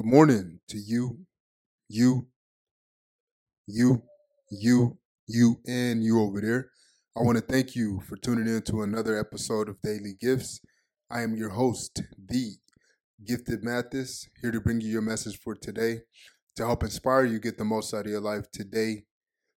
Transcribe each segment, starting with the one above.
Good morning to you, you, you, you, you, and you over there. I want to thank you for tuning in to another episode of Daily Gifts. I am your host, the Gifted Mathis, here to bring you your message for today to help inspire you get the most out of your life today,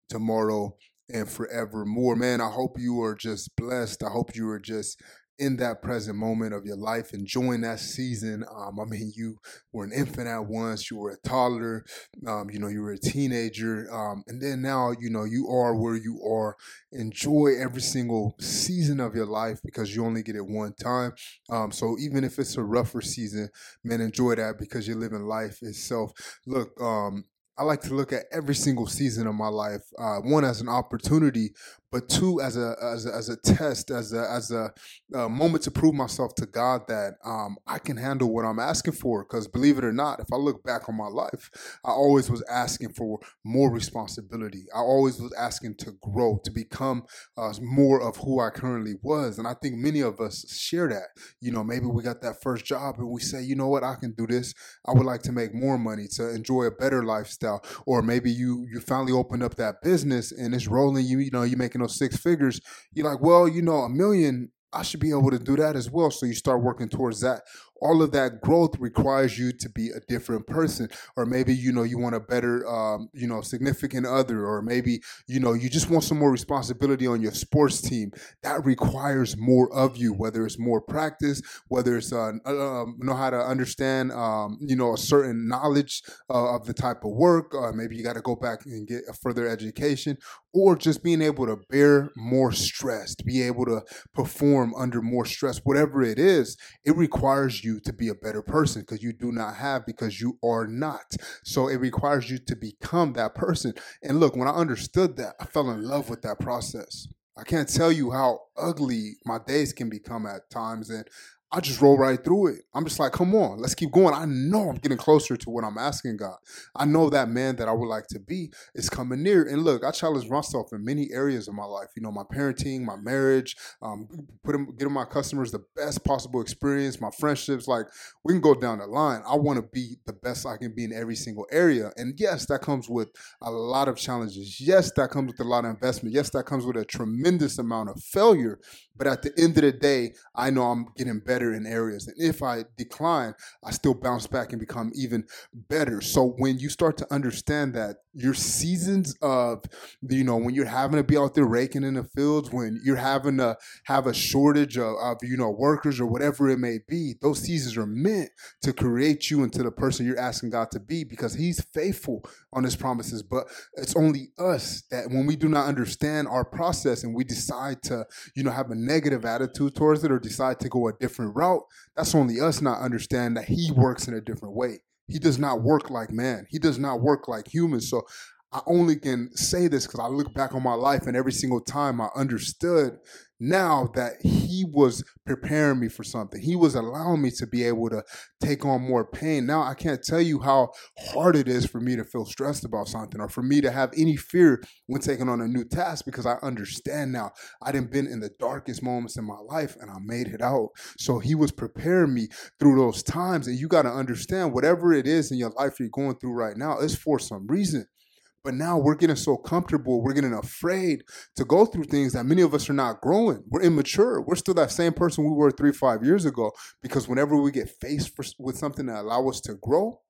tomorrow, and forevermore. Man, I hope you are just blessed. I hope you are just in that present moment of your life, enjoying that season. Um, I mean, you were an infant at once, you were a toddler, um, you know, you were a teenager, um, and then now, you know, you are where you are. Enjoy every single season of your life because you only get it one time. Um, so even if it's a rougher season, man, enjoy that because you're living life itself. Look, um, I like to look at every single season of my life, uh, one as an opportunity, but two as a as a, as a test, as a as a, a, moment to prove myself to God that um, I can handle what I'm asking for. Because believe it or not, if I look back on my life, I always was asking for more responsibility. I always was asking to grow, to become uh, more of who I currently was. And I think many of us share that. You know, maybe we got that first job and we say, you know what, I can do this. I would like to make more money to enjoy a better lifestyle. Or maybe you you finally opened up that business and it's rolling. You you know you making those six figures, you're like, well, you know, a million, I should be able to do that as well. So you start working towards that all of that growth requires you to be a different person. Or maybe you know you want a better um, you know significant other. Or maybe you know you just want some more responsibility on your sports team. That requires more of you whether it's more practice whether it's uh, uh, know how to understand um, you know a certain knowledge uh, of the type of work. Uh, maybe you got to go back and get a further education. Or just being able to bear more stress to be able to perform under more stress. Whatever it is it requires you you to be a better person because you do not have because you are not. So it requires you to become that person. And look, when I understood that, I fell in love with that process. I can't tell you how ugly my days can become at times. And I just roll right through it. I'm just like, come on, let's keep going. I know I'm getting closer to what I'm asking God. I know that man that I would like to be is coming near. And look, I challenge myself in many areas of my life. You know, my parenting, my marriage, um, putting getting my customers the best possible experience, my friendships. Like we can go down the line. I want to be the best I can be in every single area. And yes, that comes with a lot of challenges. Yes, that comes with a lot of investment. Yes, that comes with a tremendous amount of failure. But at the end of the day, I know I'm getting better better in areas. And if I decline, I still bounce back and become even better. So when you start to understand that your seasons of, you know, when you're having to be out there raking in the fields, when you're having to have a shortage of, of you know, workers or whatever it may be, those seasons are meant to create you into the person you're asking God to be because He's faithful on His promises. But it's only us that when we do not understand our process and we decide to, you know, have a negative attitude towards it or decide to go a different route, that's only us not understand that he works in a different way. He does not work like man. He does not work like humans. So I only can say this because I look back on my life and every single time I understood now that he was preparing me for something. He was allowing me to be able to take on more pain. Now I can't tell you how hard it is for me to feel stressed about something or for me to have any fear when taking on a new task because I understand now. I didn't been in the darkest moments in my life and I made it out. So he was preparing me through those times. And you got to understand whatever it is in your life you're going through right now, it's for some reason. But now we're getting so comfortable, we're getting afraid to go through things that many of us are not growing. We're immature. We're still that same person we were three, five years ago. Because whenever we get faced for, with something that allow us to grow,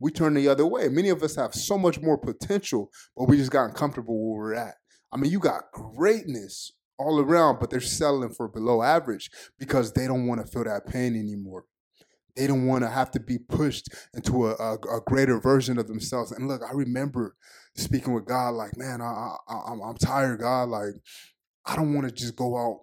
we turn the other way. Many of us have so much more potential, but we just gotten comfortable where we're at. I mean, you got greatness all around, but they're settling for below average because they don't want to feel that pain anymore. They don't want to have to be pushed into a, a, a, greater version of themselves. And look, I remember speaking with God, like, man, I, I, I'm, I'm tired, God. Like, I don't want to just go out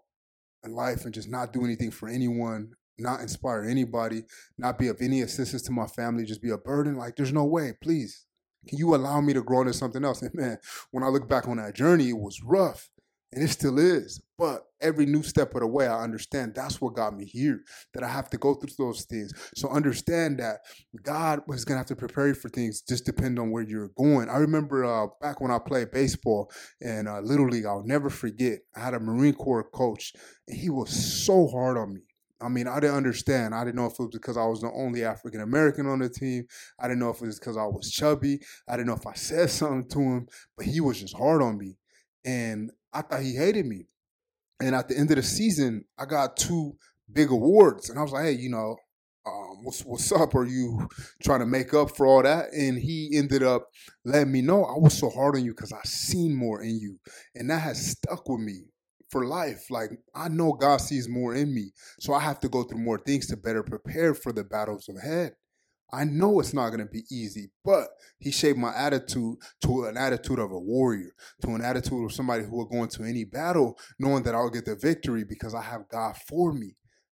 in life and just not do anything for anyone, not inspire anybody, not be of any assistance to my family, just be a burden. Like, there's no way. Please, can you allow me to grow into something else? And man, when I look back on that journey, it was rough and it still is. But every new step of the way, I understand that's what got me here, that I have to go through those things. So understand that God was going to have to prepare you for things, just depend on where you're going. I remember uh, back when I played baseball and uh, Little League, I'll never forget, I had a Marine Corps coach, and he was so hard on me I mean, I didn't understand. I didn't know if it was because I was the only African American on the team. I didn't know if it was because I was chubby. I didn't know if I said something to him, but he was just hard on me. And I thought he hated me. And at the end of the season, I got two big awards. And I was like, hey, you know, um, what's what's up? Are you trying to make up for all that? And he ended up letting me know I was so hard on you because I seen more in you, and that has stuck with me for life. Like I know God sees more in me, so I have to go through more things to better prepare for the battles ahead. I know it's not going to be easy, but he shaped my attitude to an attitude of a warrior, to an attitude of somebody who will go into any battle knowing that I'll get the victory because I have God for me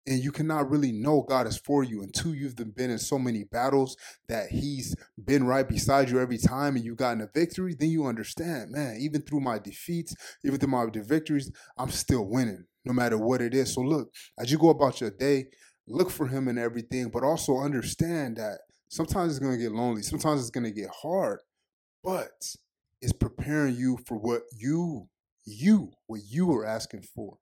and you cannot really know God is for you until you've been in so many battles that He's been right beside you every time and you've gotten a victory, then you understand, man, even through my defeats, even through my victories, I'm still winning, no matter what it is. So, look, as you go about your day, look for Him and everything, but also understand that sometimes it's going to get lonely, sometimes it's going to get hard, but it's preparing you for what you, you, what you are asking for.